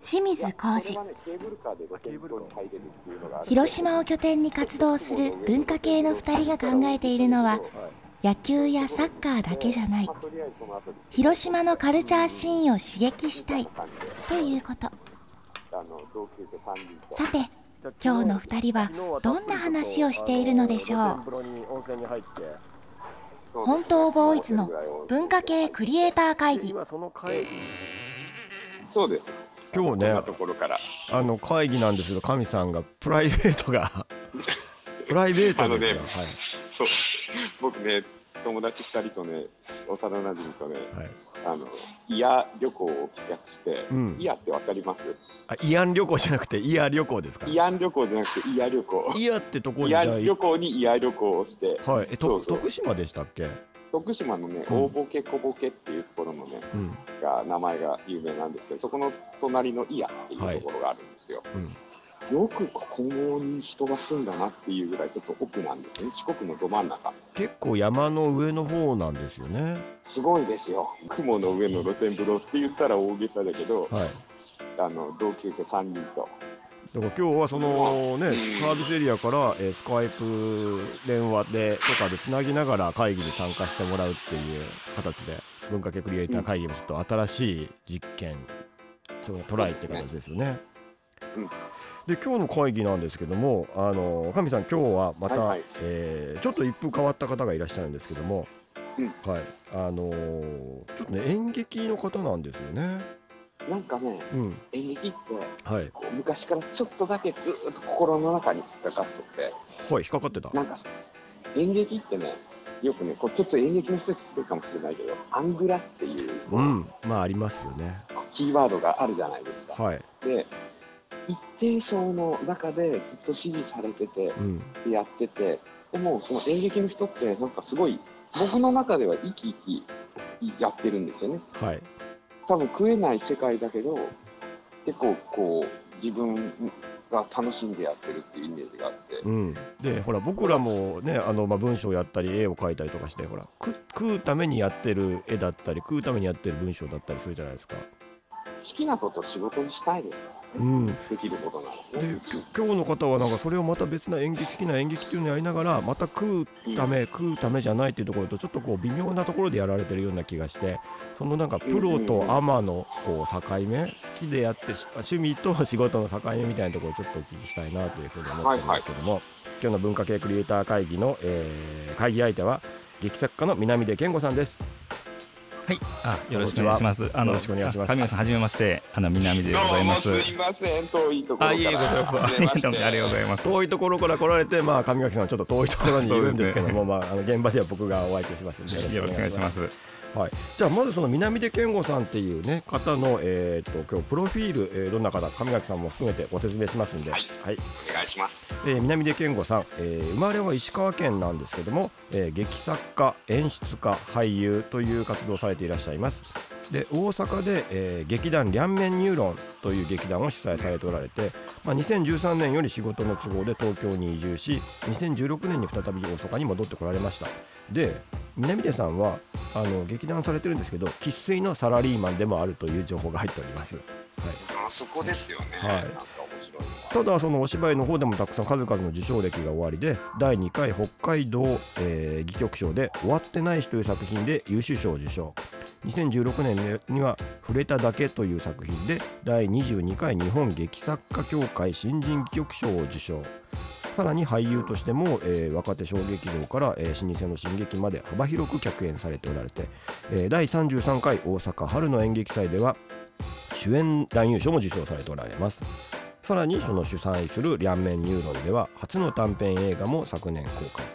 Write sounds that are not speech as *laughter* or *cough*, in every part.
清水浩二。広島を拠点に活動する文化系の2人が考えているのは野球やサッカーだけじゃない。広島のカルチャーシーンを刺激したい。ということ。さて今日の2人はどんな話をしているのでしょう？本当ボーイズの文化系クリエイター会議。そうです今日ねところから。あの会議なんですけど神さんがプライベートが *laughs* プライベートですよ、ねはい。そう。僕ね友達2人とね幼なじみとねはい、あのイヤ旅行を企画して、うん。イヤってわかります？あ慰安旅行じゃなくてイヤ旅行ですか？イヤン旅行じゃなくてイヤ旅行。イヤってとこイヤにじゃあ旅行にイヤ旅行をして。はい。えとそうそう。徳島でしたっけ？徳島のねうん。大ボケ小ボケっていうところのねうん。が名前が有名なんですけどそこの隣のイヤっていうところがあるんですよ、うん。よくここに人が住んだなっていうぐらいちょっと奥なんですね。四国のど真ん中。結構山の上の方なんですよね。すごいですよ。雲の上の露天風呂って言ったら大げさだけど、はい。あの同級生3人とだから今日はそのねうんサービスエリアから、えースカイプ電話でとかでつなぎながら会議に参加してもらうっていう形で文化系クリエイター会議もちょっと新しい実験そのトライって形ですよね。うんで今日の会議なんですけどもあの神さん今日はまた、はいはいえーちょっと一風変わった方がいらっしゃるんですけども、うんはいあのーちょっとね演劇の方なんですよね。なんかねうん演劇ってはい昔からちょっとだけずーっと心の中に引っかかってはい引っかかってたて。なんか演劇ってねよくねこうちょっと演劇の人に失礼かもしれないけどアングラっていううんまあありますよね。キーワードがあるじゃないですか。はい。で一定層の中でずっと支持されててうんやっててでもその演劇の人ってなんかすごい僕の中では生き生きやってるんですよねはい。多分食えない世界だけど結構こう自分が楽しんでやってるっていうイメージがあってうん、でほら僕らもねあの、まあ、文章やったり絵を描いたりとかしてほら食食うためにやってる絵だったり食うためにやってる文章だったりするじゃないですか。好きなことを仕事にしたいですか？らね、うん、できることなので今日の方はなんかそれをまた別な演劇好きな演劇っていうのをやりながらまた食うため、食うためじゃないっていうところとちょっとこう微妙なところでやられてるような気がしてそのなんかプロとアマのこう境目好きでやってし趣味と仕事の境目みたいなところをちょっとお聞きしたいなというふうに思ってるんですけども、今日の文化系クリエイター会議の、えー会議相手は劇作家の南出健吾さんです。はい、あ、よろしくお願いします。あよろしくお願いしますあ神谷さん、はじめまして、あの南でございますどう。もすいません遠いところからあ、いえいえ、こちらこそ、あはじめましてどうもありがとうございます。遠いところから来られて、まあ、上垣さんはちょっと遠いところにいるんですけども、そうまあ、あの現場では僕がお相手しますよろしくお願いしま。す。はい、じゃあまずその南出健吾さんっていうね方の、えー、と今日プロフィール、えーどんな方上垣さんも含めてご説明しますんで、ははい。いお願いします。えー南出健吾さん、えー生まれは石川県なんですけども、えー劇作家演出家俳優という活動をされていらっしゃいます。で大阪で、えー劇団両面ニューロンという劇団を主催されておられて、まあ、2013年より仕事の都合で東京に移住し2016年に再び大阪に戻ってこられました。で南出さんはあの劇団されてるんですけど生粋のサラリーマンでもあるという情報が入っております、はい、あそこですよね、はい。ただそのお芝居の方でもたくさん数々の受賞歴が終わりで第2回北海道、えー戯曲賞で「終わってないし」という作品で優秀賞を受賞。2016年には「触れただけ」という作品で第22回日本劇作家協会新人戯曲賞を受賞さらに俳優としても、えー若手小劇場から、えー老舗の進撃まで幅広く客演されておられて、えー第33回大阪春の演劇祭では主演男優賞も受賞されておられます。さらにその主催する両面ニューロンでは初の短編映画も昨年公開、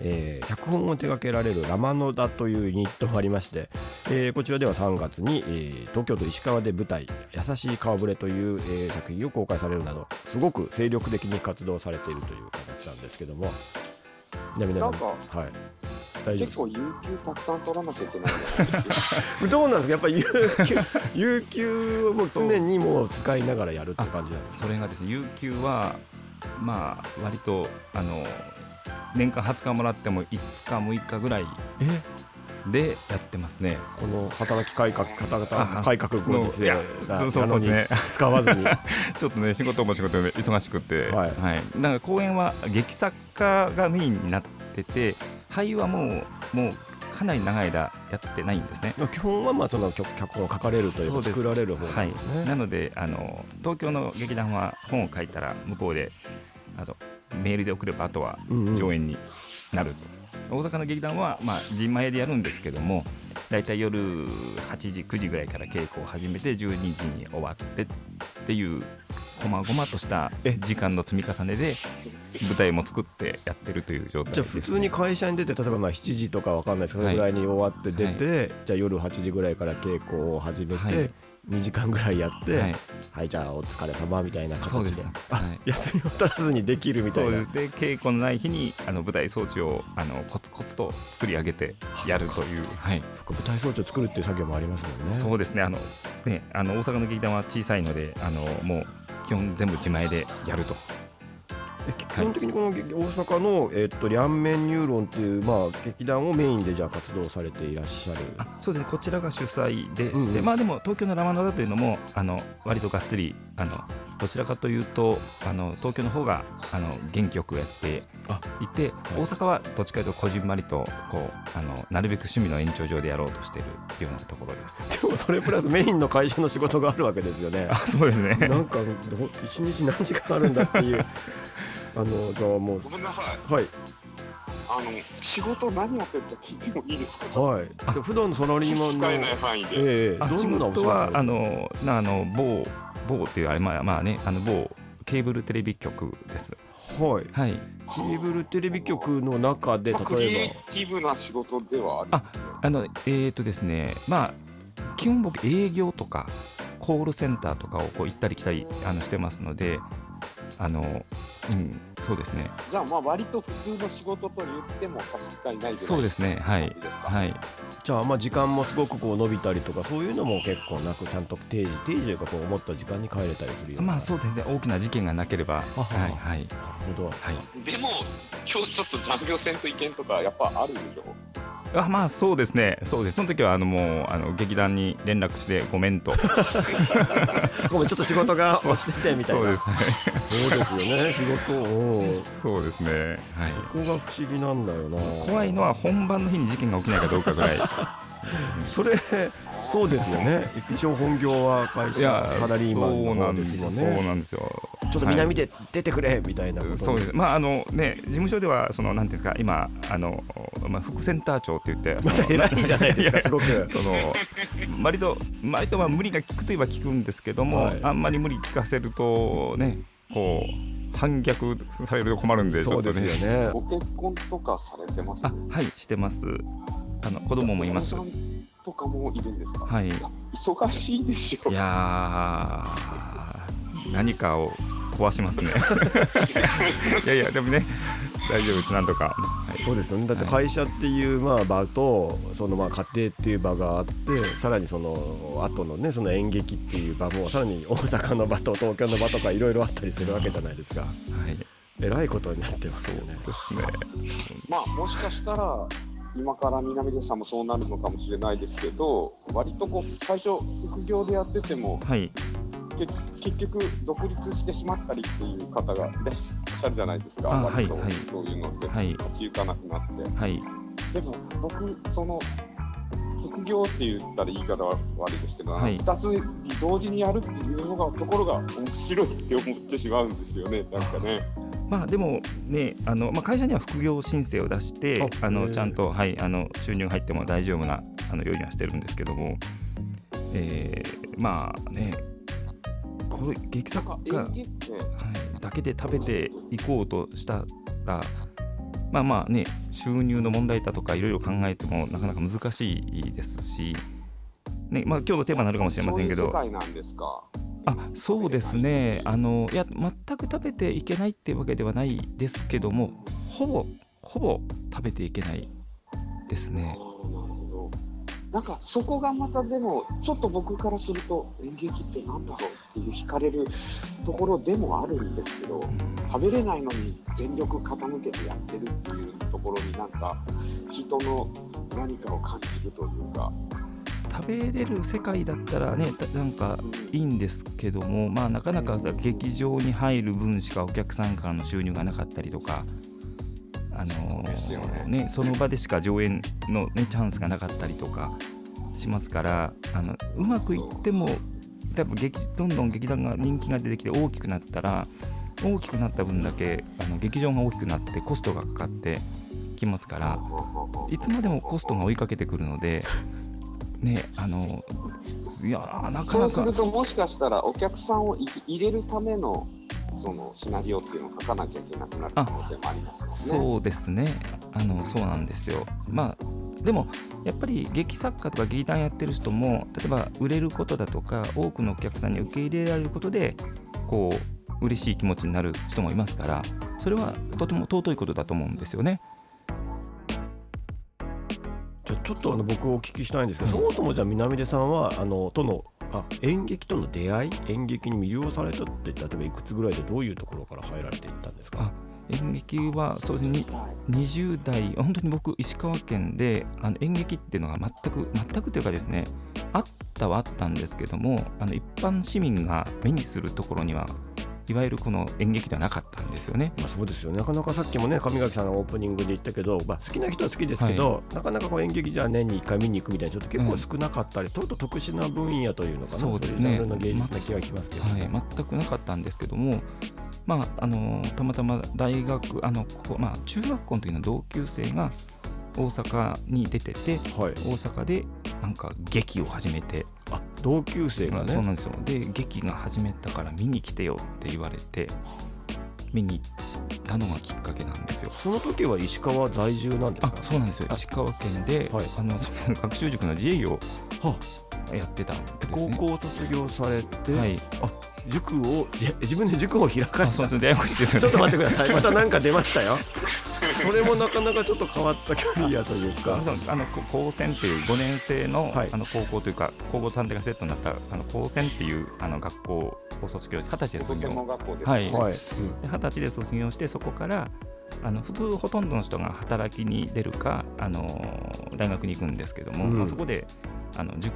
えー脚本を手掛けられるラマノダというユニットもありまして、えーこちらでは3月に、えー東京都石川で舞台「優しい顔ぶれ」という、えー作品を公開されるなどすごく精力的に活動されているという形なんですけども。ね皆さん。なんかはい。結構有給たくさん取らなきゃいけない。どうなんですか？やっぱり有給有給をもう常にもう使いながらやるって感じなんですか？それがですね有給はまあ割とあの年間20日もらっても5日6日ぐらいえ？でやってますね。この働き改革方々あ改革ご時世そうそうですね。使わずに。*laughs* ちょっとね仕事も仕事で忙しくて、はい。なんか公演は劇作家がメインになってて俳優はもうもうかなり長い間やってないんですね。基本はまあその脚脚本を書かれるというか作られる方はいなんですね、、なのであの東京の劇団は本を書いたら向こうであのメールで送ればあとは上演になると、大阪の劇団は、まあ、自前でやるんですけども大体夜8時9時ぐらいから稽古を始めて12時に終わってっていうこまごまとしたえ時間の積み重ねで舞台も作ってやってるという状態じゃあ普通に会社に出て例えばまあ7時とかわかんないですけどそはい。れぐらいに終わって出て、じゃあ夜8時ぐらいから稽古を始めて、はい。2時間ぐらいやって、ははいい、じゃあお疲れ様みたいな形で。はい。休みを取らずにできるみたいな。で稽古のない日にあの舞台装置をあのコツコツと作り上げてやるという、はい、舞台装置を作るっていう作業もありますもんね。そうですね。あのねあの大阪の劇団は小さいのであのもう基本全部自前でやると。え基本的にこの劇大阪の、えっと両面ニューロンっていう、まあ、劇団をメインでじゃあ活動されていらっしゃる。あそうですね。こちらが主催でして、うんうん。まあでも東京のラマノダというのもあの割とがっつりあのどちらかというとあの東京の方があの元気よくやってあいて、大阪はどっちかというとこじんまりとこうあのなるべく趣味の延長上でやろうとしているようなところです。*laughs* でもそれプラスメインの会社の仕事があるわけですよね。あそうですね。なんかど一日何時間あるんだっていうあのじゃあもうごめんなさい。はいあの仕事何やってるか聞いてもいいですか？はいあで普段のサラリーマンの使えない範囲で。ええあ仕どんなお仕事はあ事のなあの某某っていうあれまあまあねあの某ケーブルテレビ局です。はいはい。ケーブルテレビ局の中でまあクリエイ例えティブな仕事ではあ。あのえーとですねまあ基本僕営業とかコールセンターとかをこう行ったり来たりあのしてますのであのうんそうですね。じゃあまあ割と普通の仕事と言っても差し支えないぐらいそうですね。はい。感じですか？はい。ばじゃあまあ時間もすごくこう伸びたりとかそういうのも結構なくちゃんと定時定時というかこう思った時間に帰れたりするような。まあそうですね。大きな事件がなければはいはははい。なるほど。はい。でも今日ちょっと残業戦と意見とかやっぱあるでしょ？あまあそうですね。そうです。その時はあのもうあの劇団に連絡してごめんと。*laughs* ごめんちょっと仕事が押しててみたいな。そうです。はいそうですよね。仕事を。そうですね。はい。ここが不思議なんだよな。怖いのは本番の日に事件が起きないかどうかぐらい。*laughs* それそうですよね。一応本業は会社サラリーマンの方そうなんですもんそうねなんですよ。ちょっと南で出てくれみたいなこと。にそうです。まああのね事務所ではそのなんていうんですか今あの、まあ、副センター長って言ってそまのた偉いじゃないですか *laughs* すごく。その割と割とまあ無理が効くといえば効くんですけども、はい。あんまり無理効かせるとねこう反逆されると困るんでちそうょっとね。ですよね。ご結婚とかされてます？あはいしてます。あの子供もいますとかもいるんですか？はい。い忙しいでしょやー何かを壊しますね。*laughs* いやいやでもね大丈夫です。なんとか、はい。そうですよね。だってはい。会社っていうまあ場とそのまあ家庭っていう場があってさらにその後のねその演劇っていう場もさらに大阪の場と東京の場とかいろいろあったりするわけじゃないですか。はい、えらいことになってますよね。ですね。まあもしかしたら今から南出さんもそうなるのかもしれないですけど割とこう最初副業でやっててもはい。け結局独立してしまったりっていう方がいらっしゃるじゃないですか。あ割とそういうのって。はい。立ち行かなくなって。はい。でも僕その副業って言ったら言い方は悪いですけど、はい。2つ同時にやるっていうのがところが面白いって思ってしまうんですよね。なんかね。まあでもねあの、まあ、会社には副業申請を出してあのちゃんと、はい、あの収入が入っても大丈夫なあのようにはしてるんですけども、えーまあねこれ劇作家、はい、だけで食べていこうとしたらまあまあね収入の問題だとかいろいろ考えてもなかなか難しいですしねまあ、今日のテーマになるかもしれませんけど。そういう世界なんですか？あそうですねあのいや全く食べていけないっていうわけではないですけどもほぼほぼ食べていけないですねるほど。なんかそこがまたでもちょっと僕からすると演劇ってなんだろうっていう惹かれるところでもあるんですけど、食べれないのに全力傾けてやってるっていうところになんか人の何かを感じるというか。食べれる世界だったらねたなんかいいんですけどもまあなかなか劇場に入る分しかお客さんからの収入がなかったりとかあのそうですよね。ねその場でしか上演の、ね、チャンスがなかったりとかしますからあのうまくいっても多分劇どんどん劇団が人気が出てきて大きくなったら大きくなった分だけあの劇場が大きくなってコストがかかってきますからいつまでもコストが追いかけてくるのでねあのいやーなかそうすなかるともしかしたらお客さんをい入れるためのそのシナリオっていうのを書かなきゃいけなくなる可能性もありますよね。そうですねあのそうなんですよまあでもやっぱり劇作家とか劇団やってる人も例えば売れることだとか多くのお客さんに受け入れられることでこう嬉しい気持ちになる人もいますからそれはとても尊いことだと思うんですよね。ちょっとあの僕お聞きしたいんですけど、はいそもそもじゃあ南出さんはあのとのあ演劇との出会い演劇に魅了されたって例えばいくつぐらいでどういうところから入られていったんですか？あ演劇はそうですねに20代本当に僕石川県であの演劇っていうのが全く全くというかですねあったはあったんですけどもあの一般市民が目にするところにはいわゆるこの演劇ではなかったんですよね。まあ、そうですよね。なかなかさっきもね上垣さんがオープニングで言ったけど、まあ、好きな人は好きですけど、なかなかこう演劇じゃあ年に1回見に行くみたいな人って結構少なかったり、とうとう特殊な分野というのかなそうですね。の芸術な気がしますけど、はい、全くなかったんですけども、まあ、あのたまたま大学あのまあ、中学校の時の同級生が大阪に出ててはい、大阪でなんか劇を始めて。あ同級生がね。そうなんですよ。で劇が始めたから見に来てよって言われて見に行ったのがきっかけなんですよ。その時は石川在住なんですか？あそうなんですよ。あ。石川県で、はい。あの *laughs* 学習塾の自営業はやってたんですね。高校卒業されて、はい、あ塾をじ自分で塾を開かれた。あそうです。ね、ややこしいですよね。*laughs* ちょっと待ってください。またなんか出ましたよ *laughs* それもなかなかちょっと変わったキャリアというか。*laughs* あのこ高専っていう5年生の,、はい。あの高校というか高校探偵がセットになったあの高専っていうあの学校を卒業して二十歳で卒業。学校で。す。はい。はい、で二十歳で卒業してそこからあの普通ほとんどの人が働きに出るか、あのー大学に行くんですけども、うん。まあ、そこであの塾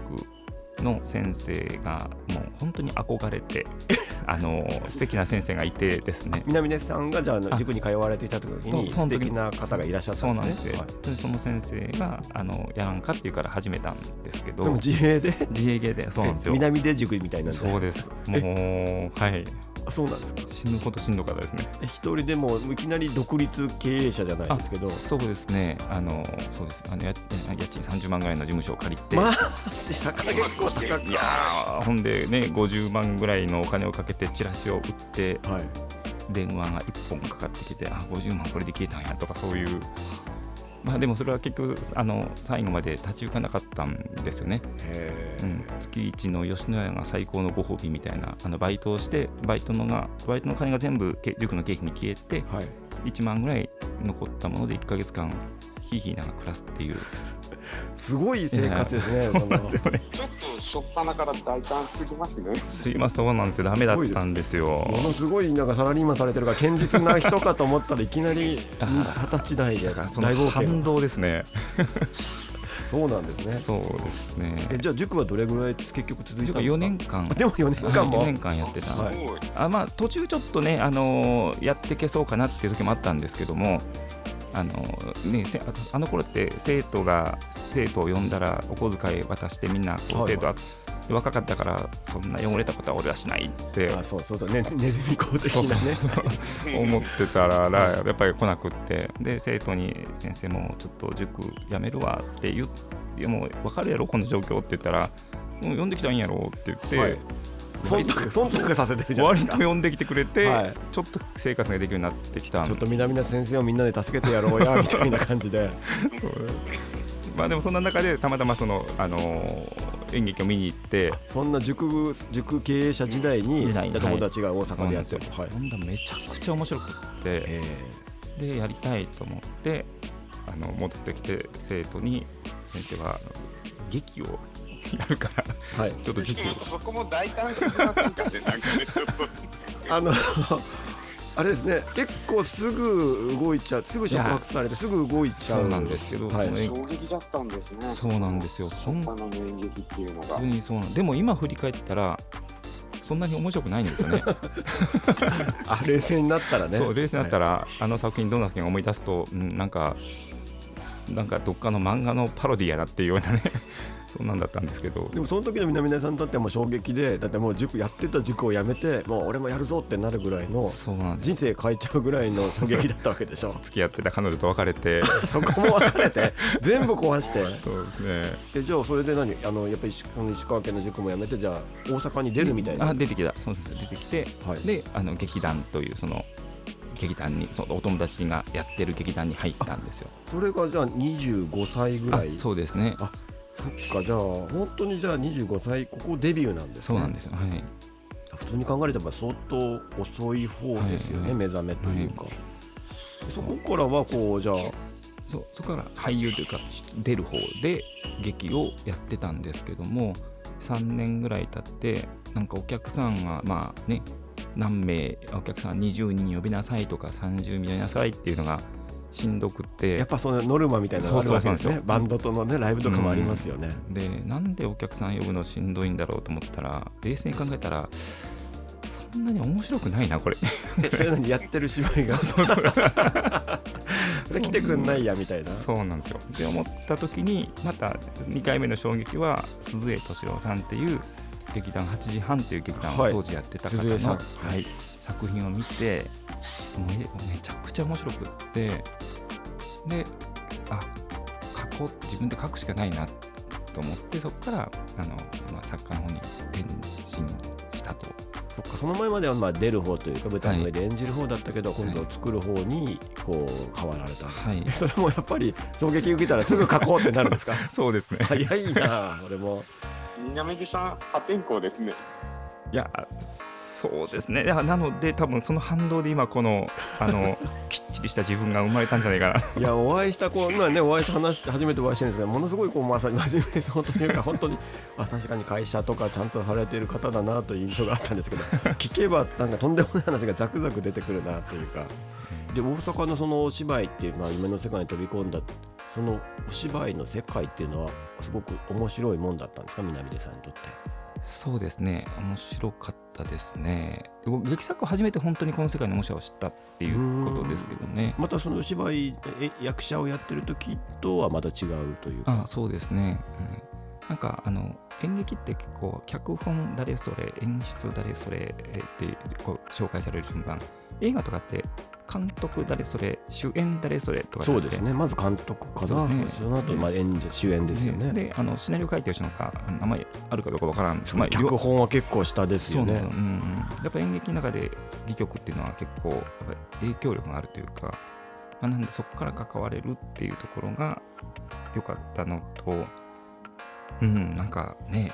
の先生がもう本当に憧れて *laughs* あのー素敵な先生がいてですね。南出さんがじゃああ塾に通われていた時に素敵な方がいらっしゃったそうんなんでですはい。でその先生があのやらんかっていうから始めたんですけど。でも自営で？自営業でそうなんですよ。*laughs* 南出塾みたいなんで。そうです。もうはいあそうなんですか？死ぬほどしんどかったですね。え一人でもういきなり独立経営者じゃないですけど。そうですね。あのそうです。あのや家賃30万ぐらいの事務所を借りて、まあ坂結構高く。いやーほんでね50万ぐらいのお金をかけてチラシを売ってはい。電話が1本かかってきてあ50万これで消えたんやとかそういうまあでもそれは結局あの最後まで立ち行かなかったんですよね、うん、月一の吉野家が最高のご褒美みたいなあのバイトをしてバイトのがバイトの金が全部け塾の経費に消えてはい。1万ぐらい残ったもので1ヶ月間ひいひいながら暮らすっていう。*laughs* すごい生活ですねそうなんですよね初っ端から大胆すぎますね。すいませんそうなんですよ。ダメだったんですよ。ものすごいなんかサラリーマンされてるから堅実な人かと思ったらいきなり二十歳代で *laughs* 大冒険反動ですね。そうなんですね。そうですね。えじゃあ塾はどれぐらい結局続いたんですか？4年間。でも4年間も。4年間やってた、はい。あまあ途中ちょっとね、あのーやってけそうかなっていう時もあったんですけどもあのーね、せあの頃って生徒が生徒を呼んだらお小遣い渡してみんな生徒は若かったからそんな汚れたことは俺はしないってあそうそうそうねネズミ講的なね。*laughs* 思ってたらやっぱり来なくってで生徒に「先生もうちょっと塾やめるわ」って言って「もう分かるやろこの状況」って言ったら「もう呼んできたんやろ」って言って、はい忖度忖度させてるじゃない割ですか。と呼んできてくれて、はい。ちょっと生活ができるようになってきたんちょっと南田先生をみんなで助けてやろうや *laughs* みたいな感じで。そう。まあでもそんな中でたまたまその、あのー演劇を見に行ってそんな塾塾経営者時代に友達が大阪でやってる。はい。ほんだらめちゃくちゃ面白くってえでやりたいと思ってあの戻ってきて生徒に先生は劇をやるから。ーはい。ちょっと塾そこも大胆すぎませんかね、なんかね、ちょっと。*laughs* あのあれですね。結構すぐ動いちゃう。すぐ触発されてすぐ動いちゃう。そうなんですけど、はい。衝撃だったんですね。そうなんですよ。初っ端の演劇っていうのが。本当。にそうなん。でも今振り返ったらそんなに面白くないんですよね。*laughs* あ冷静になったらね。そう冷静になったら、ら、あの作品どんな作品か思い出すと、うん、なんかなんかどっかの漫画のパロディやなっていうようなね *laughs* そんなんだったんですけど。でもその時の南出さんにとってはもう衝撃でだってもう塾やってた塾をやめてもう俺もやるぞってなるぐらいのそうなんです。人生変えちゃうぐらいの衝撃だったわけでしょ。*laughs* 付き合ってた彼女と別れて。*laughs* そこも分かれて全部壊して。そうですね。でじゃあそれで何？あのやっぱり石川県の塾もやめてじゃあ大阪に出るみたいな。あ出てきた。そうです。出てきて。はい。であの劇団というその劇団にそのお友達がやってる劇団に入ったんですよ。それがじゃあ25歳ぐらい？あそうですね。あそっかじゃあ本当にじゃあ25歳ここデビューなんですね。そうなんですよ。はい。普通に考えれば相当遅い方ですよね、はいはい。目覚めというか、そこからはこうじゃあそうそこから俳優というか出出る方で劇をやってたんですけども3年ぐらい経ってなんかお客さんがまあね何名お客さん20人呼びなさいとか30人呼びなさいっていうのがしんどくって。やっぱそのノルマみたいなのがあるわけですねバンドとのねライブとかもありますよね、でなんでお客さん呼ぶのしんどいんだろうと思ったら冷静に考えたらそんなに面白くないなこれ。やってる芝居が？*laughs* そうそうそれ来てくんないやみたいな。そうなんですよ。で思った時にまた2回目の衝撃は鈴江敏郎さんっていう劇団8時半っていう劇団をはい。当時やってた方の、はい作品を見てもうえめちゃくちゃ面白くってであ書こう自分で書くしかないなと思ってそこからあの、まあ、作家の方に転身したと。そっかその前まではまあ出る方というか舞台の上で演じる方だったけど、今度作る方にこう変わられた、はい。*laughs* それもやっぱり衝撃受けたらすぐ書こうってなるんですか？*laughs* そうですね。早いな俺も南出さん、破天荒ですね。いやそうですね。いやなので多分その反動で今この *laughs* あのきっちりした自分が生まれたんじゃないかな。いやお会いしたこう今ねお会いして話して初めてお会いしてるんですけどものすごいこうまさに真面目そうというか本当にあ確かに会社とかちゃんとされている方だなという印象があったんですけど *laughs* 聞けばなんかとんでもない話がザクザク出てくるなというか。で大阪のそのお芝居っていう、まあ、夢の世界に飛び込んだそのお芝居の世界っていうのはすごく面白いもんだったんですか？南出さんにとって。そうですね。面白かったですね。劇作を始めて本当にこの世界の面白さを知ったっていうことですけどね。またそのお芝居え役者をやってる時とはまた違うというか。あそうですね、うん、なんかあの演劇って結構脚本誰それ演出誰それってこう紹介される順番。映画とかって監督誰それ主演誰それとかそうですね。まず監督かな。そ,、ね。の後、まあ、演者主演ですよね。であのシナリオ書いてる人なんか名前あるかどうかわからん。まあ脚本は結構下ですよね。そうです。うん、やっぱ演劇の中で戯曲っていうのは結構やっぱり影響力があるというか、まあ、なんでそこから関われるっていうところが良かったのとうんなんかね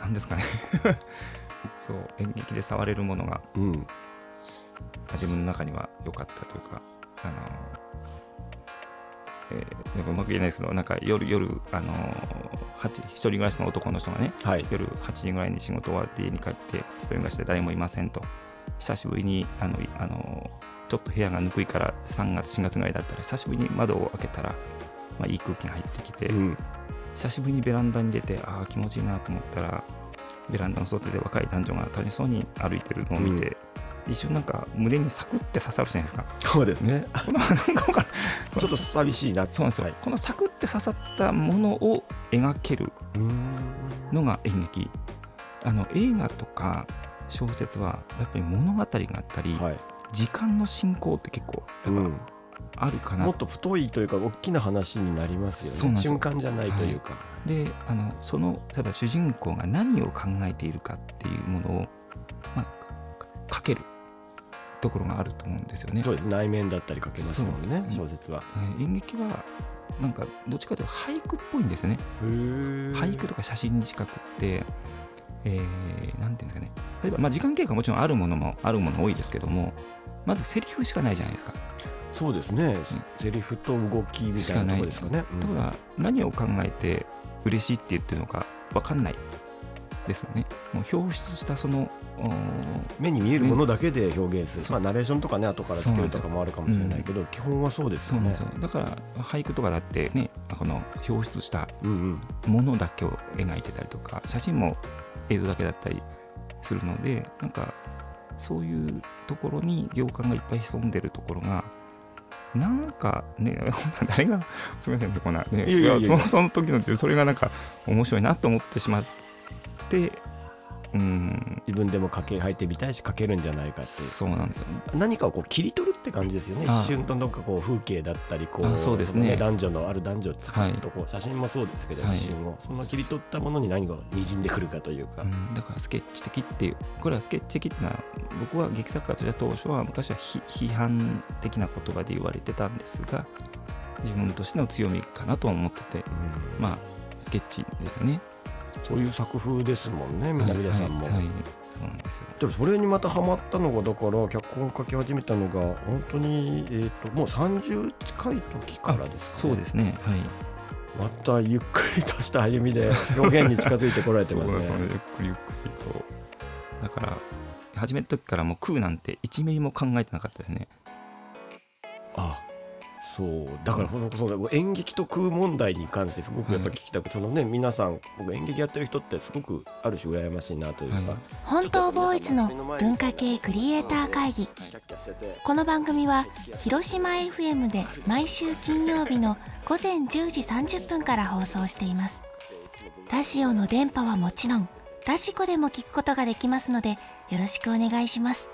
なんですかね。*laughs* そう演劇で触れるものがうん。自分の中には良かったというかあのえーうまく言えないですけどなんか夜夜あの八一人暮らしの男の人がねはい。夜8時ぐらいに仕事終わって家に帰って一人暮らしで誰もいませんと。久しぶりにあのいあのちょっと部屋がぬくいから3月4月ぐらいだったら久しぶりに窓を開けたら、まあ、いい空気が入ってきて、うん久しぶりにベランダに出てああ気持ちいいなと思ったらベランダの外で若い男女が楽しそうに歩いてるのを見て、一瞬なんか胸にサクって刺さるじゃないですか。そうですね。このなんか *laughs* ちょっと寂しいな。そうなんですよ、はい。このサクって刺さったものを描けるのが演劇。あの映画とか小説はやっぱり物語があったり、はい。時間の進行って結構やっうん。ぱあるかな、もっと太いというか大きな話になりますよね。瞬間じゃないというか、であのその例えば主人公が何を考えているかっていうものを、まあ、書けるところがあると思うんですよね。そうです。内面だったり書けますもんね小説は。えー演劇はなんかどっちかというと俳句っぽいんですね。俳俳句とか写真に近くって、えーなんていうんですかね。例えば、まあ、時間経過もちろんあるものもあるもの多いですけどもまずセリフしかないじゃないですか。そうですね、セリフと動きみたいなところですかね。うん。だから何を考えて嬉しいって言ってるのか分かんないですよね。もう表出したその目に見えるものだけで表現する、まあ、ナレーションとかね後からつけるとかもあるかもしれないけど、基本はそうですよね。だから俳句とかだってねこの表出したうんうんものだけを描いてたりとか写真も映像だけだったりするのでなんかそういうところに行間がいっぱい潜んでるところがなんかね *laughs* 誰がすみませんこんなねいやいやいや。そのその時のそれがなんか面白いなと思ってしまってうん。自分でも書け入ってみたいし書けるんじゃないかっていう。そうなんですよ。何かをこう切り取るって感じですよね。あ一瞬となんかこう風景だったりこうあそうですね。の男女のある男女をさっとこう写真もそうですけど、はい。一瞬を。その切り取ったものに何が滲んでくるかというか、うん、だからスケッチ的っていうこれはスケッチ的っていうのは僕は劇作家としては当初は昔は批批判的な言葉で言われてたんですが自分としての強みかなと思っててうん。まあスケッチですよねそういう作風ですもんね南田さんも。はいはいそうなんですよ。でもそれにまたハマったのがだから脚本書き始めたのが本当に、えー、ともう30近い時からですか、ね、そうですね。はい。またゆっくりとした歩みで表現に近づいてこられてま *laughs* すね。ゆっくりゆっくりと。だから始めた時からもう空なんて1ミリも考えてなかったですね。あそうだからこのその演劇と空問題に関してすごくやっぱ聞きたく、そのね皆さん僕演劇やってる人ってすごくある種羨ましいなというか、はい本当ボーイズの文化系クリエイター会議。この番組は広島 FM で毎週金曜日の午前10時30分から放送しています。ラジオの電波はもちろんラジコでも聞くことができますのでよろしくお願いします